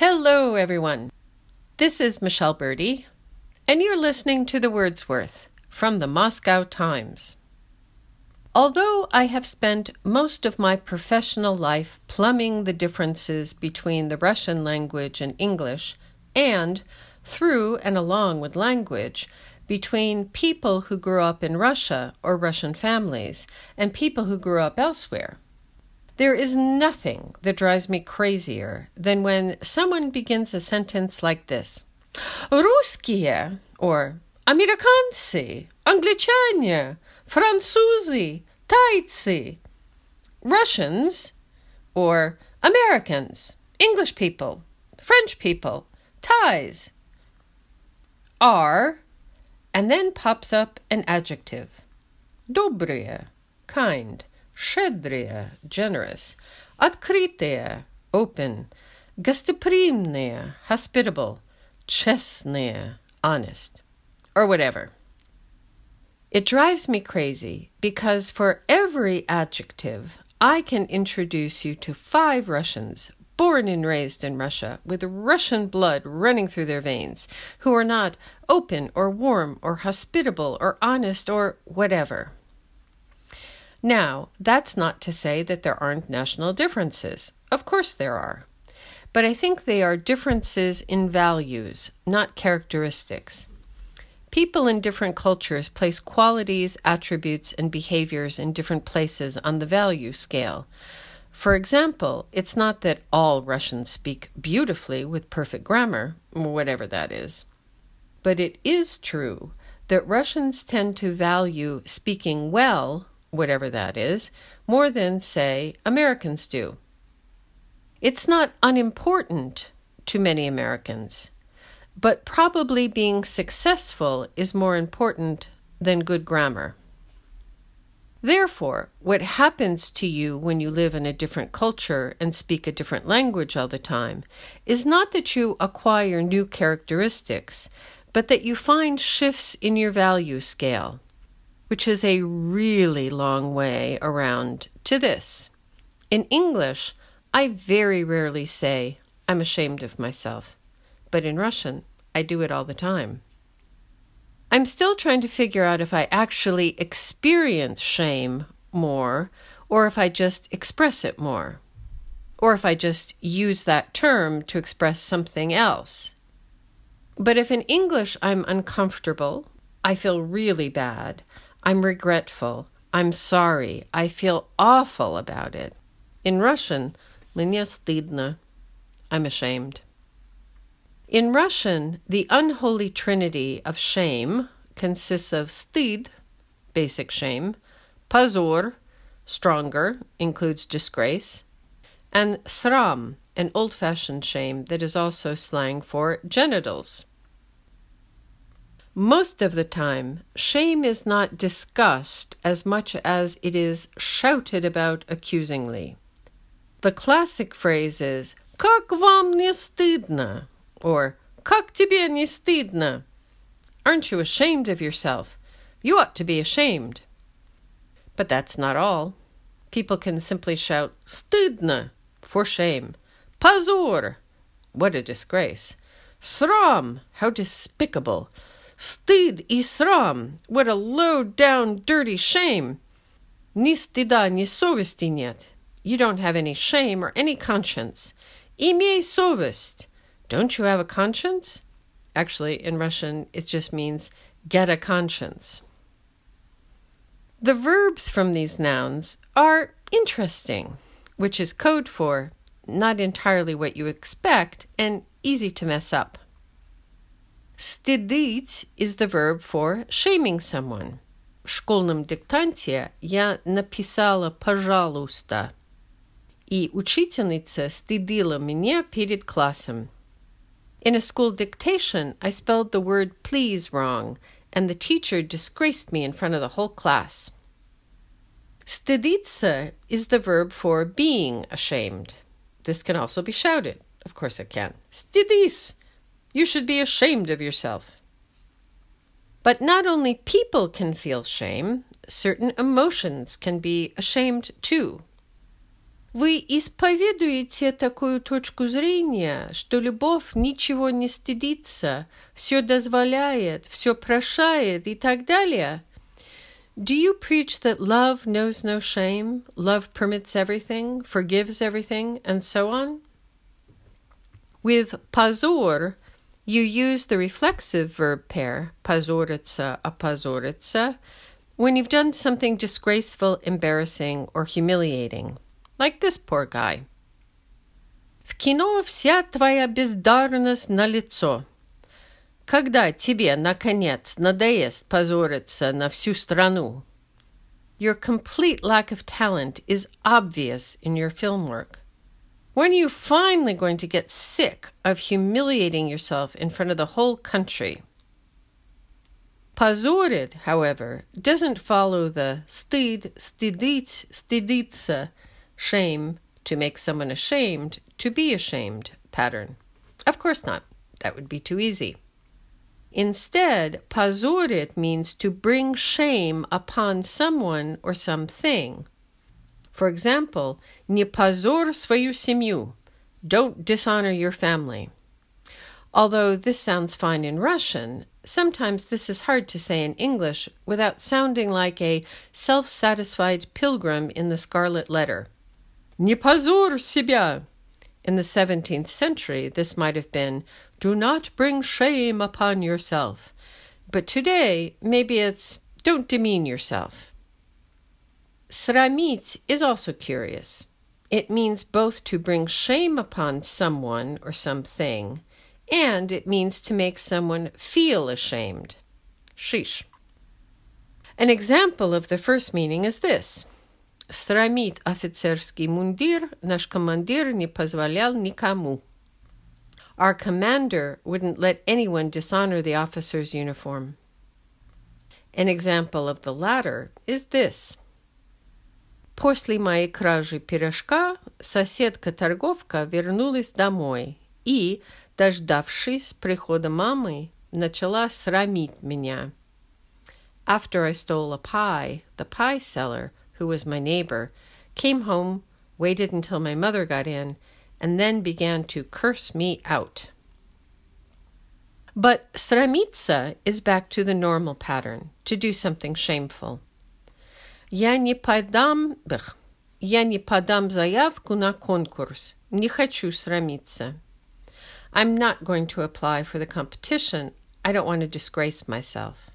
Hello, everyone. This is Michele Berdy, and you're listening to The Word's Worth from the Moscow Times. Although I have spent most of my professional life plumbing the differences between the Russian language and English, and through and along with language, between people who grew up in Russia or Russian families and people who grew up elsewhere, there is nothing that drives me crazier than when someone begins a sentence like this Русские or Американцы, Англичане, Французы, Тайцы, Russians or Americans, English people, French people, Thais are, and then pops up an adjective. Добрые, kind. щедрые, generous, открытые, open, гостеприимные, hospitable, честные, honest, or whatever. It drives me crazy because for every adjective, I can introduce you to five Russians born and raised in Russia with Russian blood running through their veins who are not open or warm or hospitable or honest or whatever. Now, that's not to say that there aren't national differences. Of course there are. But I think they are differences in values, not characteristics. People in different cultures place qualities, attributes, and behaviors in different places on the value scale. For example, it's not that all Russians speak beautifully with perfect grammar, whatever that is. But it is true that Russians tend to value speaking well whatever that is, more than, say, Americans do. It's not unimportant to many Americans, but probably being successful is more important than good grammar. Therefore, what happens to you when you live in a different culture and speak a different language all the time is not that you acquire new characteristics, but that you find shifts in your value scale which is a really long way around to this. In English, I very rarely say, I'm ashamed of myself, but in Russian, I do it all the time. I'm still trying to figure out if I actually experience shame more or if I just express it more, or if I just use that term to express something else. But if in English I'm uncomfortable, I feel really bad, I'm regretful. I'm sorry. I feel awful about it. In Russian, мне стыдно. I'm ashamed. In Russian, the unholy trinity of shame consists of stid, basic shame, позор, stronger, includes disgrace, and sram, an old fashioned shame that is also slang for genitals. Most of the time, shame is not discussed as much as it is shouted about accusingly. The classic phrase is «Как вам не стыдно?» or «Как тебе не стыдно?» Aren't you ashamed of yourself? You ought to be ashamed. But that's not all. People can simply shout «Стыдно!» for shame. «Позор!» What a disgrace. «Sram!» How despicable. Stid и срам! What a low down, dirty shame! Ни стыда, ни совести нет. You don't have any shame or any conscience. Имей совесть. Don't you have a conscience? Actually, in Russian, it just means get a conscience. The verbs from these nouns are interesting, which is code for not entirely what you expect and easy to mess up. Стыдить is the verb for shaming someone. В школьном диктанте я написала «пожалуйста», и учительница стыдила меня перед классом. In a school dictation, I spelled the word please wrong, and the teacher disgraced me in front of the whole class. Стыдиться is the verb for being ashamed. This can also be shouted. Of course it can. Стыдись! You should be ashamed of yourself. But not only people can feel shame, certain emotions can be ashamed too. Вы исповедуете такую точку зрения, что любовь ничего не стыдится, все дозволяет, все прощает и так далее? Do you preach that love knows no shame, love permits everything, forgives everything, and so on? With pazur, you use the reflexive verb pair, pazoritsa, apazoritsa, when you've done something disgraceful, embarrassing, or humiliating, like this poor guy. В кино вся твоя бездарность на лицо. Когда тебе, наконец, надоест позориться на всю страну? Your complete lack of talent is obvious in your film work. When are you finally going to get sick of humiliating yourself in front of the whole country? Pazorid, however, doesn't follow the stid, stidit, stiditsa, shame, to make someone ashamed, to be ashamed pattern. Of course not. That would be too easy. Instead, pazurit means to bring shame upon someone or something. For example, не позор свою семью. Don't dishonor your family. Although this sounds fine in Russian, sometimes this is hard to say in English without sounding like a self satisfied pilgrim in the scarlet letter. Не позор себя. In the 17th century, this might have been do not bring shame upon yourself. But today, maybe it's don't demean yourself. Sramit is also curious. It means both to bring shame upon someone or something, and it means to make someone feel ashamed. Shish. An example of the first meaning is this. Срамит офицерский мундир, наш командир не позволял никому. Our commander wouldn't let anyone dishonor the officer's uniform. An example of the latter is this. После моей кражи пирожка соседка-торговка вернулась домой и, дождавшись прихода мамы, начала срамить меня. After I stole a pie, the pie seller, who was my neighbor, came home, waited until my mother got in, and then began to curse me out. But sramitsa is back to the normal pattern, to do something shameful. Я не подам, бх, я не подам заявку на конкурс. Не хочу срамиться. I'm not going to apply for the competition. I don't want to disgrace myself.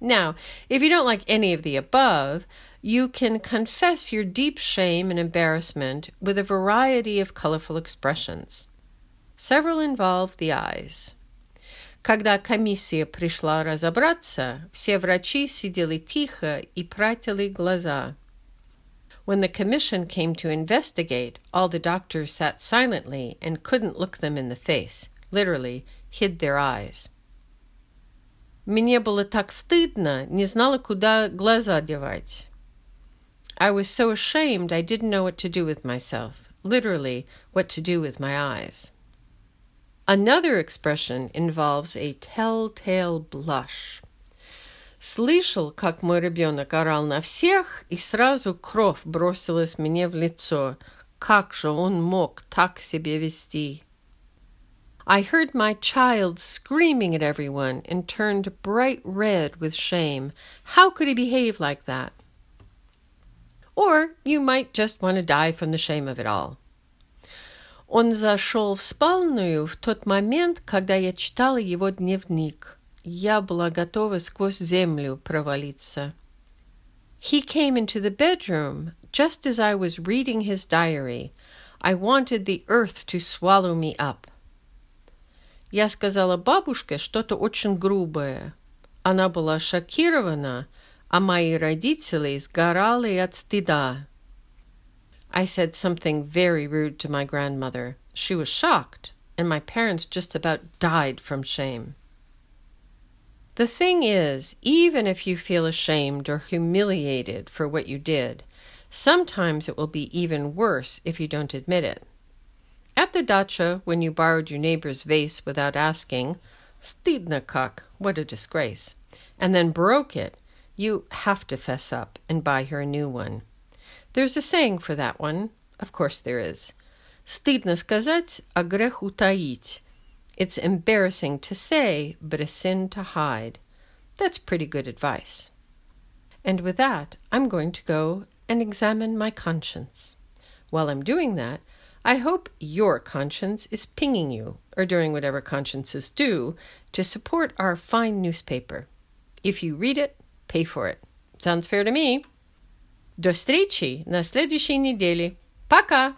Now, if you don't like any of the above, you can confess your deep shame and embarrassment with a variety of colorful expressions. Several involve the eyes. Когда комиссия пришла разобраться, все врачи сидели тихо и прятали глаза. When the commission came to investigate, all the doctors sat silently and couldn't look them in the face, literally, hid their eyes. Мне было так стыдно, не знала, куда глаза девать. I was so ashamed I didn't know what to do with myself, literally, what to do with my eyes. Another expression involves a telltale blush. Слышал, как мой ребенок орал на всех, и сразу кровь бросилась мне в лицо. Как же он мог так себя вести? I heard my child screaming at everyone and turned bright red with shame. How could he behave like that? Or you might just want to die from the shame of it all. Он зашел в спальную в тот момент, когда я читала его дневник. Я была готова сквозь землю провалиться. He came into the bedroom just as I was reading his diary. I wanted the earth to swallow me up. Я сказала бабушке что-то очень грубое. Она была шокирована, а мои родители сгорали от стыда. I said something very rude to my grandmother. She was shocked, and my parents just about died from shame. The thing is, even if you feel ashamed or humiliated for what you did, sometimes it will be even worse if you don't admit it. At the dacha, when you borrowed your neighbor's vase without asking, stidna kak, what a disgrace, and then broke it, you have to fess up and buy her a new one. There's a saying for that one Of course there is. Стыдно сказать, а грех утаить. It's embarrassing to say, but a sin to hide. That's pretty good advice. And with that, I'm going to go and examine my conscience. While I'm doing that, I hope your conscience is pinging you, or doing whatever consciences do, to support our fine newspaper. If you read it, pay for it. Sounds fair to me. До встречи на следующей неделе. Пока!